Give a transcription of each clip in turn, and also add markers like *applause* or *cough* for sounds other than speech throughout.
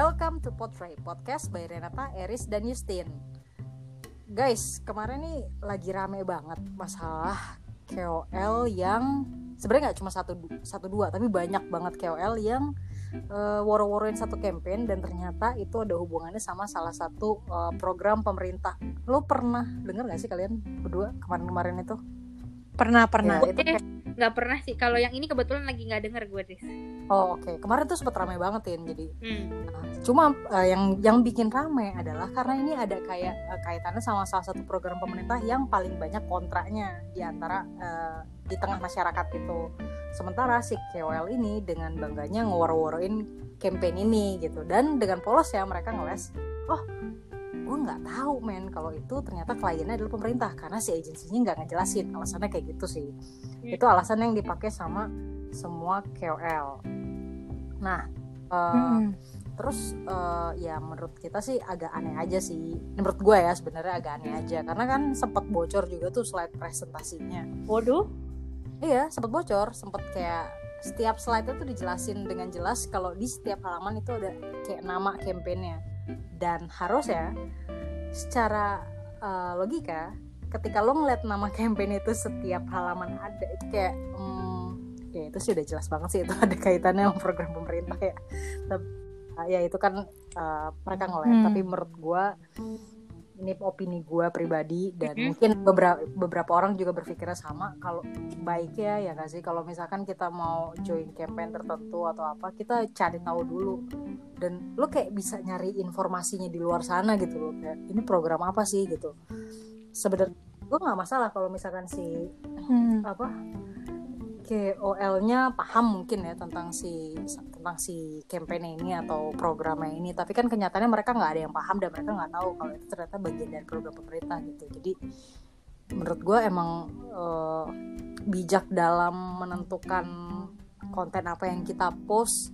Welcome to Potray Podcast by Renata, Eris, dan Justin. Guys, kemarin nih lagi rame banget masalah KOL yang sebenarnya nggak cuma satu satu dua tapi banyak banget KOL yang uh, woro-woroin satu campaign dan ternyata itu ada hubungannya sama salah satu uh, program pemerintah. Lo pernah dengar gak sih kalian berdua kemarin-kemarin itu? Pernah pernah. Ya, itu kayak... nggak pernah sih. Kalau yang ini kebetulan lagi nggak denger gue deh. Oh oke. Okay. Kemarin tuh sempat ramai banget ya jadi. Hmm. Nah, cuma uh, yang yang bikin ramai adalah karena ini ada kayak uh, kaitannya sama salah satu program pemerintah yang paling banyak kontraknya di antara uh, di tengah masyarakat itu. Sementara si KOL ini dengan bangganya ngewar-waroin campaign ini gitu dan dengan polos ya mereka ngeles. Oh gue nggak tahu men kalau itu ternyata kliennya adalah pemerintah karena si agensinya nggak ngejelasin alasannya kayak gitu sih hmm. itu alasan yang dipakai sama semua KOL nah uh, hmm. terus uh, ya menurut kita sih agak aneh aja sih. Menurut gue ya sebenarnya agak aneh aja. Karena kan sempat bocor juga tuh slide presentasinya. Waduh. Iya sempat bocor. Sempat kayak setiap slide itu dijelasin dengan jelas kalau di setiap halaman itu ada kayak nama kampanyenya dan harus ya secara uh, logika ketika lo ngeliat nama campaign itu setiap halaman ada itu kayak hmm, ya itu sih udah jelas banget sih itu ada kaitannya sama program pemerintah ya. Tapi uh, ya itu kan uh, mereka ngeliat hmm. tapi menurut gue ini opini gue pribadi dan mm-hmm. mungkin beberapa beberapa orang juga berpikirnya sama. Kalau baiknya ya gak sih? Kalau misalkan kita mau join campaign tertentu atau apa kita cari tahu dulu. Dan lo kayak bisa nyari informasinya di luar sana gitu loh. Kayak ini program apa sih? gitu. Sebenarnya gue nggak masalah kalau misalkan si hmm. apa KOL-nya paham mungkin ya tentang si tentang si campaign ini atau programnya ini. Tapi kan kenyataannya mereka nggak ada yang paham dan mereka nggak tahu kalau itu ternyata bagian dari program pemerintah gitu. Jadi menurut gue emang uh, bijak dalam menentukan konten apa yang kita post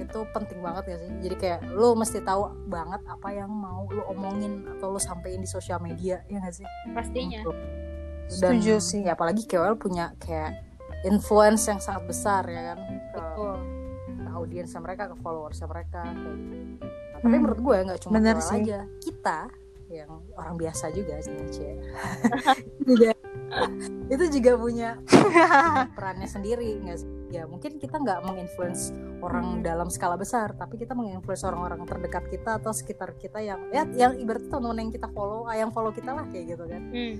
itu penting banget ya sih? Jadi kayak lo mesti tahu banget apa yang mau lo omongin atau lo sampein di sosial media ya gak sih? Pastinya. Dan, Setuju sih. ya apalagi KOL punya kayak influence yang sangat besar ya kan ke, ke audiensnya mereka ke followersnya mereka kayak gitu. nah, tapi hmm. menurut gue nggak cuma Bener sih. aja kita yang orang biasa juga sih juga *laughs* itu juga punya perannya sendiri nggak ya mungkin kita nggak menginfluence orang dalam skala besar tapi kita menginfluence orang-orang terdekat kita atau sekitar kita yang ya yang ibarat teman yang kita follow yang follow kita lah kayak gitu kan hmm.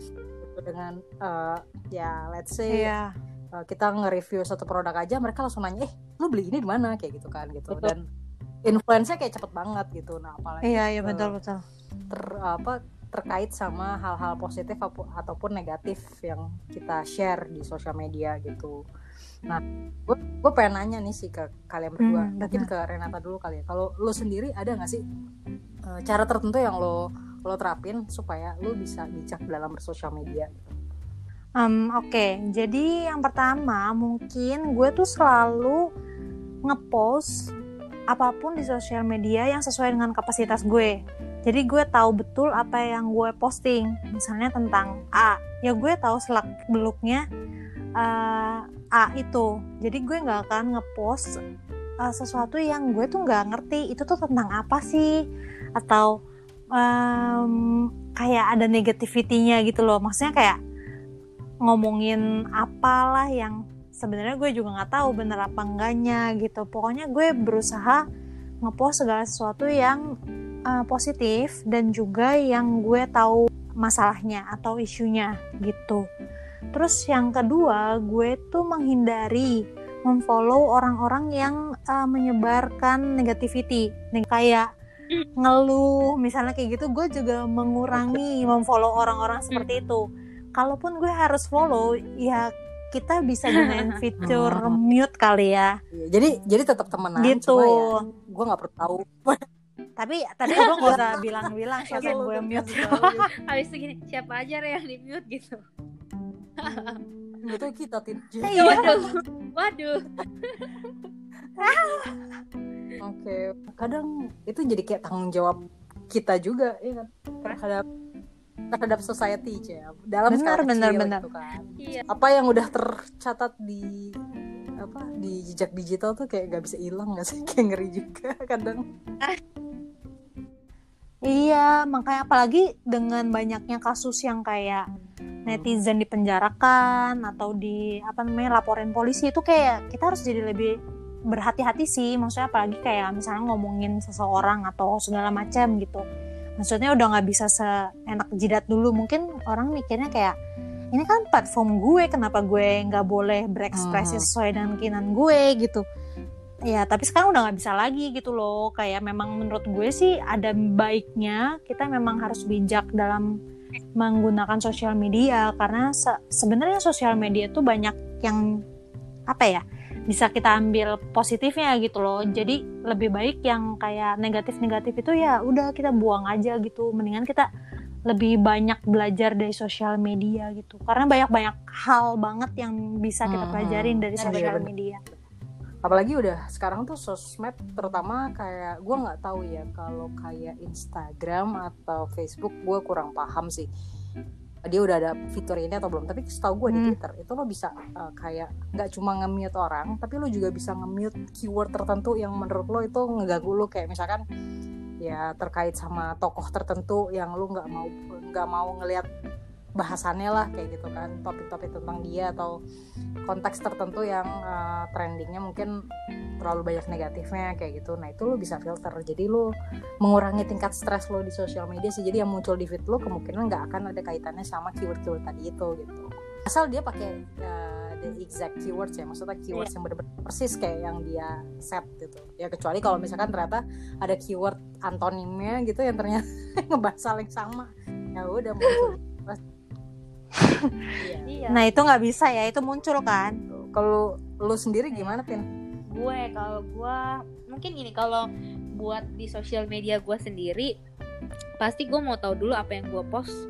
dengan uh, ya let's say yeah uh, kita nge-review satu produk aja mereka langsung nanya eh lu beli ini di mana kayak gitu kan gitu betul. dan influence-nya kayak cepet banget gitu nah apalagi iya iya betul betul ter apa terkait sama hal-hal positif ataupun negatif yang kita share di sosial media gitu. Nah, gue gue pengen nanya nih sih ke kalian berdua, hmm, mungkin ke Renata dulu kali ya. Kalau lo sendiri ada nggak sih uh, cara tertentu yang lo lo terapin supaya lo bisa bijak dalam bersosial media? Gitu? Um, Oke, okay. jadi yang pertama mungkin gue tuh selalu ngepost apa pun di sosial media yang sesuai dengan kapasitas gue. Jadi gue tahu betul apa yang gue posting. Misalnya tentang A, ya gue tahu selak beluknya uh, A itu. Jadi gue nggak akan ngepost uh, sesuatu yang gue tuh nggak ngerti itu tuh tentang apa sih atau um, kayak ada negativity-nya gitu loh. Maksudnya kayak ngomongin apalah yang sebenarnya gue juga nggak tahu bener apa enggaknya gitu. Pokoknya gue berusaha ngepost segala sesuatu yang uh, positif dan juga yang gue tahu masalahnya atau isunya gitu. Terus yang kedua gue tuh menghindari memfollow orang-orang yang uh, menyebarkan negativity. Kayak ngeluh misalnya kayak gitu gue juga mengurangi memfollow orang-orang seperti itu kalaupun gue harus follow ya kita bisa gunain *laughs* fitur mute kali ya. Iya, jadi jadi tetap temenan. Gitu. Cuma ya, gue nggak perlu tahu. *laughs* Tapi tadi gue gak usah *laughs* bilang-bilang siapa yang gue mute. Habis itu gini, siapa aja yang di mute gitu. Itu kita tin. Iya. Waduh. Waduh. Oke, okay. kadang itu jadi kayak tanggung jawab kita juga ya kan terhadap terhadap society ya dalam benar benar benar gitu kan. iya. apa yang udah tercatat di apa di jejak digital tuh kayak gak bisa hilang gak sih *laughs* kayak ngeri juga kadang Iya, makanya apalagi dengan banyaknya kasus yang kayak netizen dipenjarakan atau di apa namanya laporin polisi itu kayak kita harus jadi lebih berhati-hati sih. Maksudnya apalagi kayak misalnya ngomongin seseorang atau segala macam gitu. Maksudnya udah nggak bisa seenak jidat dulu. Mungkin orang mikirnya kayak ini kan platform gue, kenapa gue nggak boleh berekspresi Hmm. sesuai dengan keinginan gue gitu ya tapi sekarang udah nggak bisa lagi gitu loh kayak memang menurut gue sih ada baiknya kita memang harus bijak dalam menggunakan sosial media karena se- sebenarnya sosial media tuh banyak yang apa ya bisa kita ambil positifnya gitu loh. Jadi lebih baik yang kayak negatif-negatif itu ya udah kita buang aja gitu. Mendingan kita lebih banyak belajar dari sosial media gitu. Karena banyak-banyak hal banget yang bisa kita Hmm. pelajarin dari Iya, sosial media. Apalagi udah sekarang tuh sosmed terutama kayak gue nggak tahu ya kalau kayak Instagram atau Facebook gue kurang paham sih dia udah ada fitur ini atau belum tapi setahu gue di Hmm. Twitter itu lo bisa uh, kayak nggak cuma nge-mute orang tapi lo juga bisa nge-mute keyword tertentu yang menurut lo itu ngeganggu lo kayak misalkan ya terkait sama tokoh tertentu yang lo nggak mau nggak mau ngelihat bahasannya lah kayak gitu kan topik-topik tentang dia atau konteks tertentu yang uh, trendingnya mungkin terlalu banyak negatifnya kayak gitu. Nah itu lo bisa filter. Jadi lo mengurangi tingkat stres lo di sosial media sih. Jadi yang muncul di feed lo kemungkinan nggak akan ada kaitannya sama keyword-keyword tadi itu gitu. Asal dia pakai uh, the exact keywords ya maksudnya keywords yang benar-benar persis kayak yang dia set gitu. Ya kecuali kalau misalkan ternyata ada keyword antonimnya gitu yang ternyata *laughs* ngebahas hal yang sama. Ya udah muncul Iya. Nah itu nggak bisa ya, itu muncul kan? Kalau lu sendiri gimana pin? gue kalau gue mungkin gini kalau buat di sosial media gue sendiri pasti gue mau tahu dulu apa yang gue post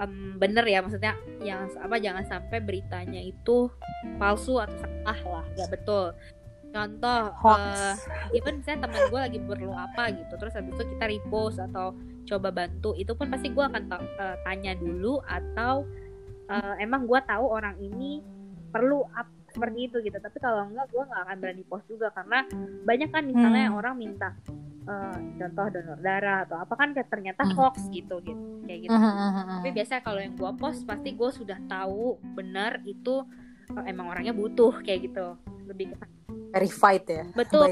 em, bener ya maksudnya yang apa jangan sampai beritanya itu palsu atau salah lah gak betul contoh eh, even misalnya teman gue lagi perlu apa gitu terus habis itu kita repost atau coba bantu itu pun pasti gue akan eh, tanya dulu atau eh, emang gue tahu orang ini perlu up seperti itu gitu. Tapi kalau enggak gue nggak akan berani post juga. Karena banyak kan misalnya Hmm. orang minta eh, contoh donor darah atau apa. Kan kayak ternyata Hmm. hoax gitu gitu kayak gitu. Tapi biasanya kalau yang gue post pasti gue sudah tahu benar itu eh, emang orangnya butuh kayak gitu. Lebih ke verified ya betul.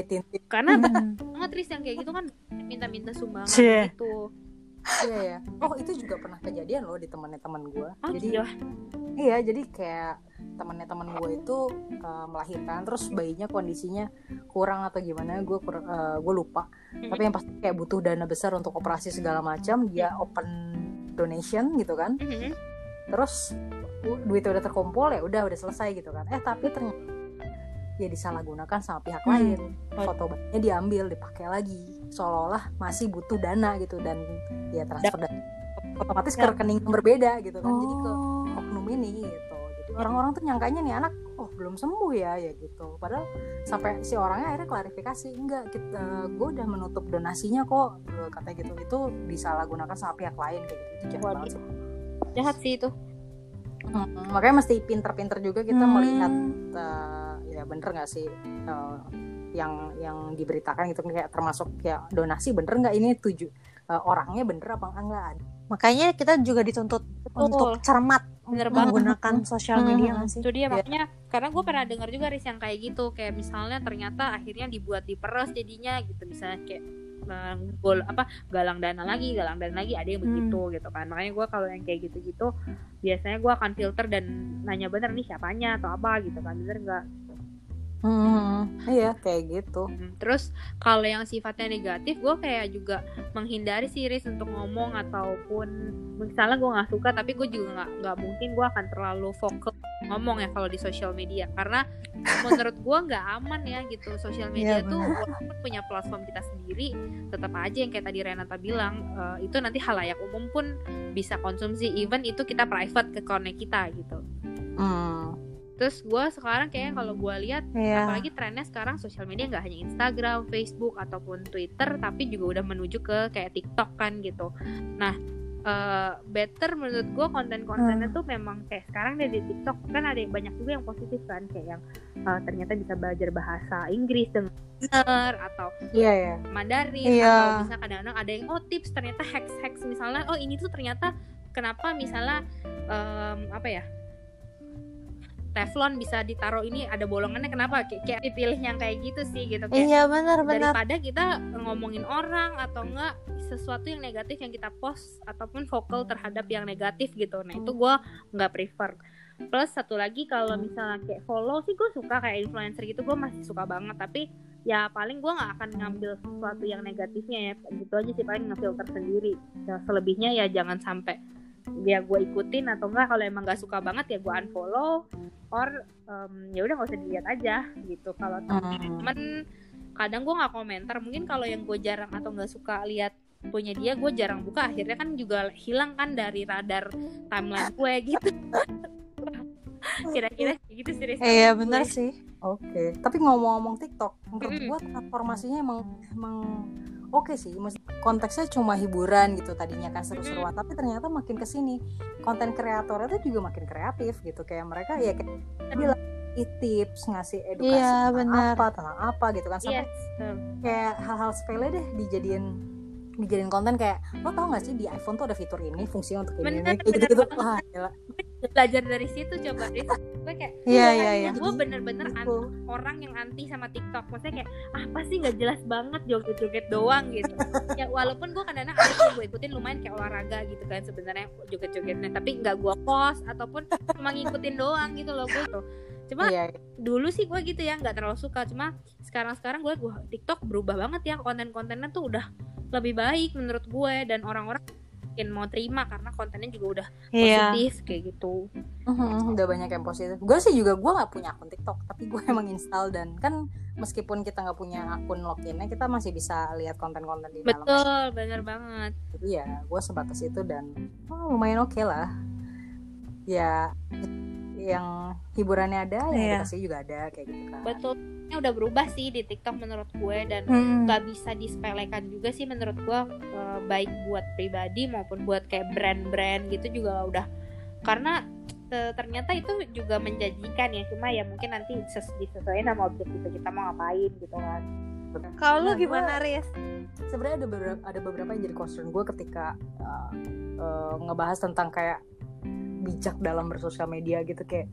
karena Hmm. banget Riz yang kayak gitu kan minta-minta sumbangan Cie. gitu Iya ya. Oh itu juga pernah kejadian loh di temannya teman gue. oh jadi iya iya jadi kayak temannya teman gue itu uh, melahirkan terus bayinya kondisinya kurang atau gimana gue gue lupa. Tapi yang pasti kayak butuh dana besar untuk operasi segala macam dia open donation gitu kan. Terus uh, duitnya udah terkumpul ya udah udah selesai gitu kan. Eh tapi ternyata ya disalahgunakan sama pihak Hmm. lain. Foto bayinya diambil dipakai lagi seolah-olah masih butuh dana gitu dan ya transfer dana otomatis ke Ya. rekening yang berbeda gitu kan. Jadi ke Oh. oknum ini gitu. Jadi orang-orang tuh nyangkanya nih anak oh belum sembuh ya ya gitu. Padahal sampai si orangnya akhirnya klarifikasi enggak kita gue udah menutup donasinya kok Eh, katanya gitu itu disalahgunakan sama pihak lain kayak gitu. Itu jahat Waduh. banget sih. jahat sih itu Mm, makanya mesti pinter-pinter juga kita Hmm. melihat eh, ya bener nggak sih eh, yang yang diberitakan gitu kayak termasuk ya donasi bener nggak ini? Tuju eh, orangnya bener apa enggak Makanya kita juga dituntut untuk cermat Bener banget. menggunakan sosial media nggak sih? itu dia Iya. makanya karena gue pernah dengar juga Riz yang kayak gitu. Kayak misalnya ternyata akhirnya dibuat diperes jadinya gitu. Misalnya kayak eh, gol apa galang dana lagi galang dana lagi ada yang Hmm. begitu gitu kan. Makanya gue kalau yang kayak gitu-gitu biasanya gue akan filter dan nanya bener nih siapanya? atau apa gitu kan. Bener nggak Hmm, iya kayak gitu. Hmm, Terus kalau yang sifatnya negatif, gue kayak juga menghindari sih Riz untuk ngomong ataupun misalnya gue nggak suka, tapi gue juga nggak nggak mungkin gue akan terlalu fokus ngomong ya kalau di sosial media. Karena menurut gue nggak aman ya gitu. Sosial media Iya, tuh walaupun punya platform kita sendiri tetap aja yang kayak tadi Renata bilang eh, itu nanti halayak umum pun bisa konsumsi. Even itu kita private ke connect kita gitu. Hmm, terus gue sekarang kayaknya kalau gue lihat Iya. apalagi trennya sekarang sosial media nggak hanya Instagram, Facebook ataupun Twitter, tapi juga udah menuju ke kayak TikTok kan gitu. Nah, eh, better menurut gue konten-kontennya tuh memang kayak sekarang di TikTok kan ada yang banyak juga yang positif kan kayak yang eh, ternyata bisa belajar bahasa Inggris dengan benar atau iya ya Mandarin Iya. atau bisa kadang-kadang ada yang oh tips ternyata hacks hacks misalnya oh ini tuh ternyata kenapa misalnya em, apa ya teflon bisa ditaruh ini ada bolongannya kenapa? Kayak, kayak dipilih yang kayak gitu sih gitu. Kayak Iya benar benar. daripada kita ngomongin orang atau enggak sesuatu yang negatif yang kita post ataupun vokal terhadap yang negatif gitu. Nah itu gue nggak prefer. Plus satu lagi kalau misalnya kayak follow sih gue suka kayak influencer gitu gue masih suka banget. Tapi ya paling gue nggak akan ngambil sesuatu yang negatifnya ya. Gitu aja sih paling ngefilter sendiri. Ya, selebihnya ya jangan sampai ya gue ikutin atau enggak. Kalau emang nggak suka banget ya gue unfollow or em, ya udah nggak usah dilihat aja gitu kalau Hmm. temen kadang gue nggak komentar mungkin kalau yang gue jarang atau nggak suka lihat punya dia gue jarang buka akhirnya kan juga hilang kan dari radar timeline gue gitu *laughs* kira-kira gitu sih Iya sama benar gue. sih. Oke, tapi ngomong-ngomong TikTok, menurut Mm-mm. gua transformasinya emang emang oke sih. Maksud- Konteksnya cuma hiburan gitu tadinya kan seru-seruan, tapi ternyata makin ke sini konten kreatornya tuh juga makin kreatif gitu. Kayak mereka ya kayak bilang i tips ngasih edukasi Iya, tentang apa tentang apa gitu kan sampai Yes, kayak hal-hal sepele deh dijadiin dijadiin konten kayak lo tau gak sih di iPhone tuh ada fitur ini fungsinya untuk ini Bener, ini kayak gitu gitu bener wah gila. belajar dari situ coba Riz. Gue kayak Iya iya iya. gue bener-bener Gitu. orang yang anti sama TikTok. Maksudnya kayak apa sih nggak jelas banget joget-joget doang gitu. Ya walaupun gue kadang-kadang ada yang gue ikutin lumayan kayak olahraga gitu kan sebenarnya joget-jogetnya. Tapi nggak gue post ataupun cuma ngikutin doang gitu loh gue tuh cuma Iya, dulu sih gue gitu ya nggak terlalu suka. Cuma sekarang sekarang gue gue TikTok berubah banget ya. Konten-kontennya tuh udah lebih baik menurut gue dan orang-orang makin mau terima karena kontennya juga udah Iya. positif kayak gitu Mhm, udah banyak yang positif. Gue sih juga gue nggak punya akun TikTok, tapi gue *laughs* emang install dan kan meskipun kita nggak punya akun loginnya, kita masih bisa lihat konten-konten di dalam. betul bener banget Jadi ya, gue sebatas itu dan oh, lumayan oke lah. Ya, yang hiburannya ada, yang Iya. edukasi juga ada kayak gitu kan. betul ini udah berubah sih di TikTok menurut gue dan Hmm. nggak bisa disepelekan juga sih menurut gua eh, baik buat pribadi maupun buat kayak brand-brand gitu juga udah karena eh, ternyata itu juga menjanjikan ya cuma ya mungkin nanti ses- disesuaikan sama objektif kita mau ngapain gitu kan Kalau lu Nah, gimana Riz? Sebenarnya ada beberapa ada beberapa yang jadi concern gue ketika uh, uh, ngebahas tentang kayak bijak dalam bersosial media gitu. Kayak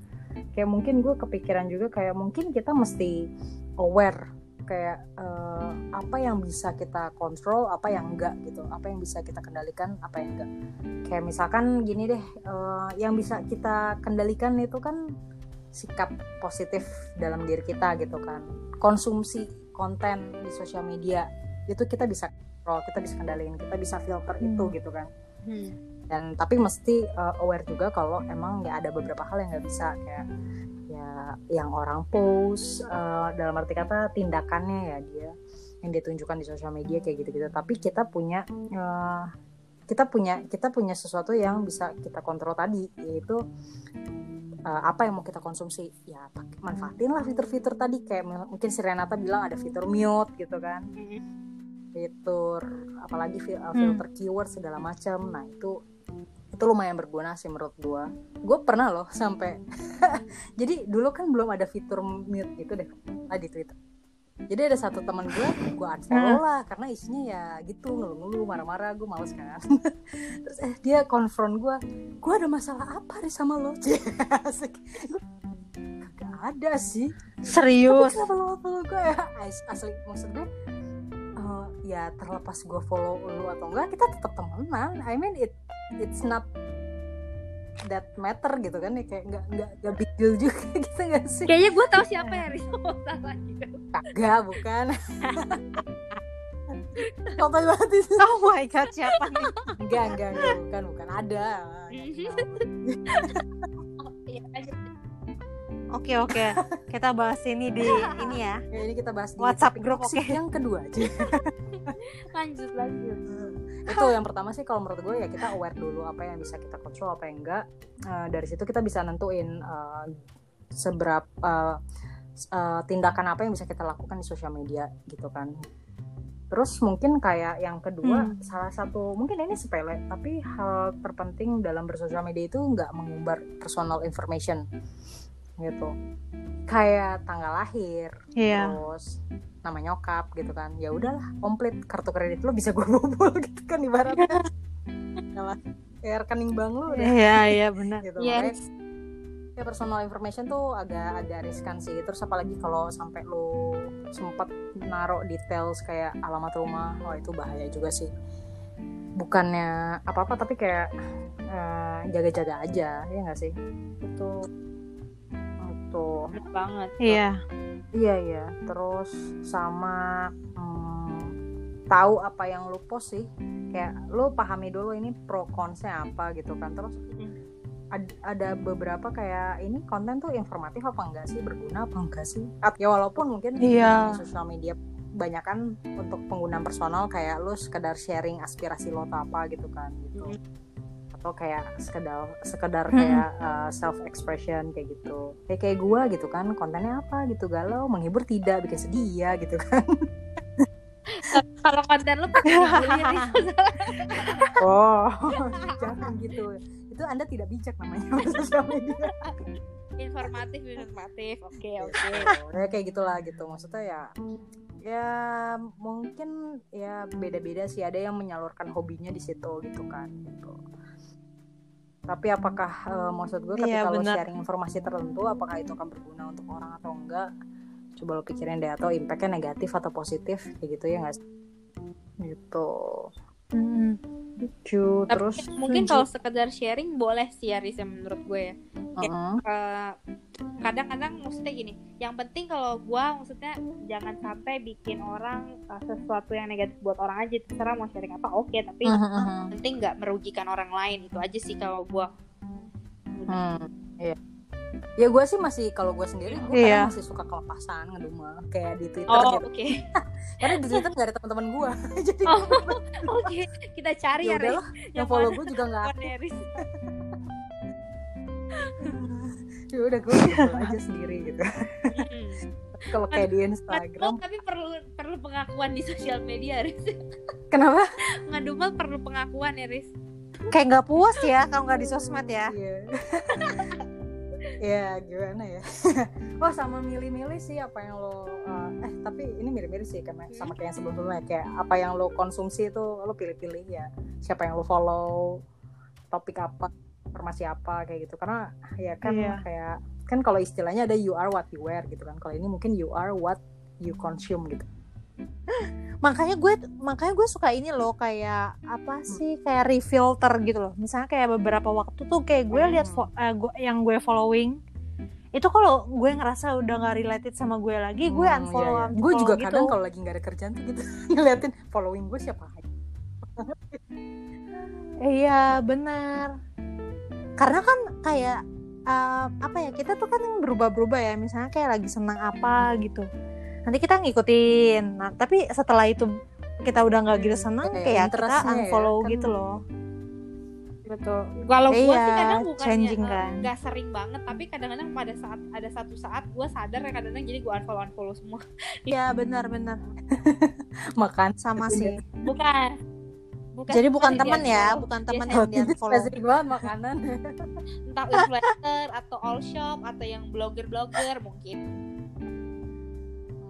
kayak mungkin gue kepikiran juga kayak mungkin kita mesti aware kayak uh, apa yang bisa kita kontrol apa yang enggak gitu. Apa yang bisa kita kendalikan apa yang enggak. Kayak misalkan gini deh uh, yang bisa kita kendalikan itu kan sikap positif dalam diri kita gitu kan. Konsumsi konten di sosial media itu kita bisa kontrol kita bisa kendaliin kita bisa filter itu Hmm. gitu kan. Hmm. Dan tapi mesti uh, aware juga kalau emang ya ada beberapa hal yang nggak bisa kayak ya yang orang post uh, dalam arti kata tindakannya ya dia yang ditunjukkan di sosial media kayak gitu-gitu. Tapi kita punya uh, kita punya kita punya sesuatu yang bisa kita kontrol tadi yaitu uh, apa yang mau kita konsumsi. Ya pakai- manfaatin lah fitur-fitur tadi kayak mungkin si Renata bilang ada fitur mute gitu kan. Fitur apalagi uh, filter keyword segala macam. Nah itu itu lumayan berguna sih menurut gua. Gue pernah loh sampai *laughs* jadi dulu kan belum ada fitur mute gitu deh ah, di Twitter. Jadi ada satu teman gue gue unfollow lah karena isinya ya gitu ngeluh-ngeluh marah-marah gue males kan. *laughs* Terus eh dia konfront gue gue ada masalah apa nih sama lo. *laughs* Gua, kagak ada sih. Serius? tapi kenapa lo follow gue ya. As- asli maksudnya eh, ya terlepas gue follow lu atau enggak kita tetap temenan. I mean it it's not that matter gitu kan ya kayak nggak nggak nggak big deal juga *laughs* gitu nggak sih? Kayaknya gue tahu siapa ya Riz Oh, salah gitu kagak bukan. *laughs* Sotoy banget itu. Oh my god, siapa nih? Enggak, enggak, enggak, bukan, bukan. Ada. Oh, iya, lanjut. Oke oke, kita bahas ini di ini ya. Ya, ini kita bahas di WhatsApp oke. yang kedua aja. *laughs* Lanjut lanjut itu yang pertama sih kalau menurut gue ya kita aware dulu apa yang bisa kita kontrol apa yang enggak. Eh, dari situ kita bisa nentuin eh, seberapa eh, eh, tindakan apa yang bisa kita lakukan di sosial media gitu kan. Terus mungkin kayak yang kedua Hmm. salah satu mungkin ini sepele tapi hal terpenting dalam bersosial media itu nggak mengumbar personal information gitu kayak tanggal lahir Iya. terus nama nyokap gitu kan ya udahlah komplit kartu kredit lo bisa gue bobol *laughs* gitu kan ibaratnya kayak rekening bank lo udah Iya, iya benar. gitu Yes. Makanya ya personal information tuh agak agak riskan sih terus apalagi kalau sampai lo sempat naruh details kayak alamat rumah wah itu bahaya juga sih bukannya apa apa tapi kayak eh, jaga-jaga aja ya nggak sih Betul. Tuh Bener banget. Iya. Iya iya, terus sama hmm, tahu apa yang lu post sih, kayak lu pahami dulu ini pro consnya apa gitu kan, terus Hmm. ad- ada beberapa kayak ini konten tuh informatif apa enggak sih, berguna apa enggak sih? At- Ya walaupun mungkin Iya. di sosial media banyak kan untuk penggunaan personal kayak lu sekedar sharing aspirasi lo atau apa gitu kan gitu. Atau kayak sekedar sekedar Hmm. kayak self expression kayak gitu. Kayak kayak gua gitu kan, kontennya apa gitu galau, menghibur tidak, bikin sedih ya gitu kan. *laughs* Kalau konten lu. *laughs* Oh, *laughs* jangan gitu. Itu Anda tidak bijak namanya sosial media. informatif informatif. Oke oke. ya kayak gitulah gitu maksudnya ya ya mungkin ya beda-beda sih ada yang menyalurkan hobinya di situ gitu kan gitu tapi apakah eh, maksud gue ketika Iya, lo sharing informasi tertentu apakah itu akan berguna untuk orang atau enggak coba lo pikirin deh atau impactnya negatif atau positif kayak gitu ya nggak gitu Mm-mm. lucu Tapi terus mungkin kalau sekedar sharing boleh sih ya yang menurut gue ya. Heeh. Eh, kadang-kadang maksudnya gini, yang penting kalau gua maksudnya jangan sampai bikin orang eh, sesuatu yang negatif buat orang aja terserah mau sharing apa oke tapi Mhm, mhm. yang penting nggak merugikan orang lain itu aja sih kalau gua Hmm, iya. Ya gue sih masih kalau gue sendiri gue Iya. kadang masih suka kelepasan ngedumel kayak di Twitter oh gitu. oke *laughs* Karena di Twitter gak ada teman-teman gue. *laughs* Jadi Oh, *laughs* oke kita cari ya ya yang follow gue juga nggak ya, udah gue gitu *laughs* aja sendiri gitu. Kalau kayak di Ngedumel Instagram, tapi perlu perlu pengakuan di sosial media Riz kenapa? ngedumel perlu pengakuan ya Riz Kayak nggak puas ya kalau nggak di sosmed ya. Iya. ya gimana ya? *laughs* oh sama milih-milih sih apa yang lo uh, eh tapi ini mirip-mirip sih karena sama kayak yang sebelum-sebelumnya kayak apa yang lo konsumsi itu lo pilih-pilih ya siapa yang lo follow topik apa informasi apa kayak gitu karena ya kan Iya. kayak kan kalau istilahnya ada you are what you wear gitu kan kalau ini mungkin you are what you consume gitu *laughs* Makanya gue makanya gue suka ini loh kayak apa sih kayak refilter gitu loh. Misalnya kayak beberapa waktu tuh kayak gue lihat eh, gue- yang gue following itu kalau gue ngerasa udah nggak related sama gue lagi gue Hmm, unfollow iya, iya. gue juga gitu. kadang kalau lagi nggak ada kerjaan tuh gitu *laughs* ngeliatin following gue siapa aja Iya benar. Karena kan kayak eh, apa ya kita tuh kan berubah-berubah ya. Misalnya kayak lagi senang apa gitu. Nanti kita ngikutin. Nah tapi setelah itu kita udah nggak gitu senang Kayak kayak kita ya, unfollow kan. gitu loh. betul kalau gua Iya, sih kadang bukannya changing eh, kan. nggak sering banget tapi kadang-kadang pada saat ada satu saat gua sadar ya kadang-kadang jadi gua unfollow unfollow semua Iya benar-benar *laughs* makan sama sih. bukan bukan Jadi bukan teman ya, bukan teman yang di unfollow. spesifik banget makanan. *laughs* Entah influencer atau all shop atau yang blogger-blogger mungkin.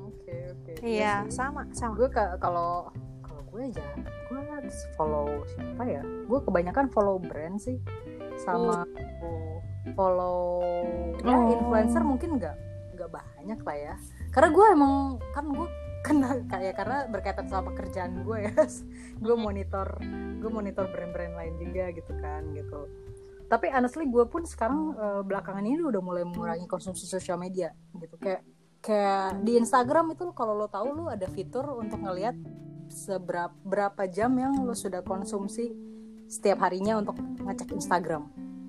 Oke oke. Iya sama sama. gue kalau kalau gue aja gue follow siapa ya? Gue kebanyakan follow brand sih. Sama follow ya Oh. influencer mungkin nggak nggak banyak lah ya. Karena gue emang kan gue kena kayak karena berkaitan sama pekerjaan gue ya *laughs* gue monitor gue monitor brand-brand lain juga gitu kan gitu tapi honestly gue pun sekarang eh, belakangan ini udah mulai mengurangi konsumsi sosial media gitu kayak kayak di Instagram itu kalau lo tahu lo ada fitur untuk ngelihat seberapa berapa jam yang lo sudah konsumsi setiap harinya untuk ngecek Instagram.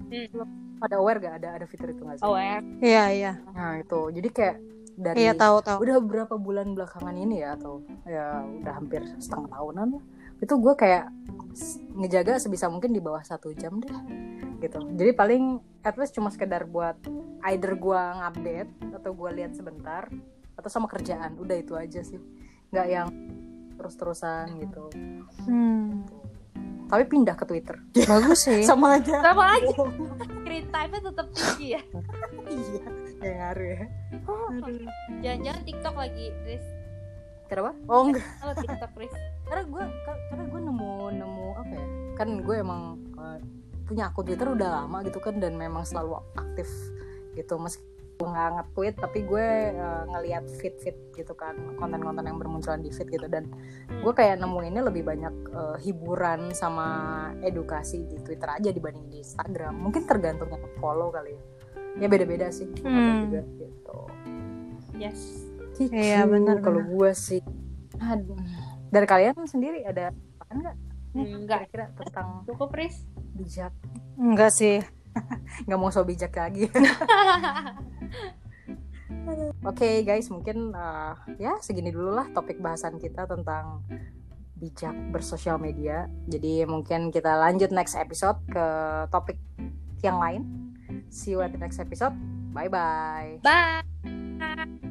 Hmm. Lo pada aware gak ada ada fitur itu nggak sih? aware Iya iya. Nah itu jadi kayak dari Iya tahu tahu. udah beberapa bulan belakangan ini ya atau ya udah hampir setengah tahunan lah. Itu gue kayak ngejaga sebisa mungkin di bawah satu jam deh gitu. Jadi paling at least cuma sekedar buat either gue ngupdate atau gue lihat sebentar atau sama kerjaan. Udah itu aja sih. Nggak yang terus-terusan gitu. Hmm. tapi pindah ke Twitter. Bagus sih. *laughs* sama aja. Sama aja *laughs* screen time-nya tetap tinggi ya. Iya gak ngaruh ya. Jangan-jangan TikTok lagi Riz. Kenapa? Oh enggak. Oh TikTok Riz. Karena gue karena gue nemu nemu apa ya kan gue emang eh, punya akun Twitter udah lama gitu kan dan memang selalu aktif gitu. Meski nggak nge-tweet tapi gue eh, ngeliat feed feed gitu kan konten-konten yang bermunculan di feed gitu. Dan gue kayak nemuinnya lebih banyak eh, hiburan sama edukasi di Twitter aja dibanding di Instagram. Mungkin tergantung yang follow kali ya. Ya beda-beda sih Hmm. juga gitu. Yes. Iya, benar, kalau gue sih. Aduh. dari kalian sendiri ada apa nggak? Enggak kira-kira tentang cukup Riz. bijak. Enggak sih. *laughs* nggak mau so bijak lagi *laughs* *laughs* oke guys mungkin uh, ya segini dulu lah topik bahasan kita tentang bijak bersosial media. Jadi mungkin kita lanjut next episode ke topik yang lain. See you at the next episode. Bye bye bye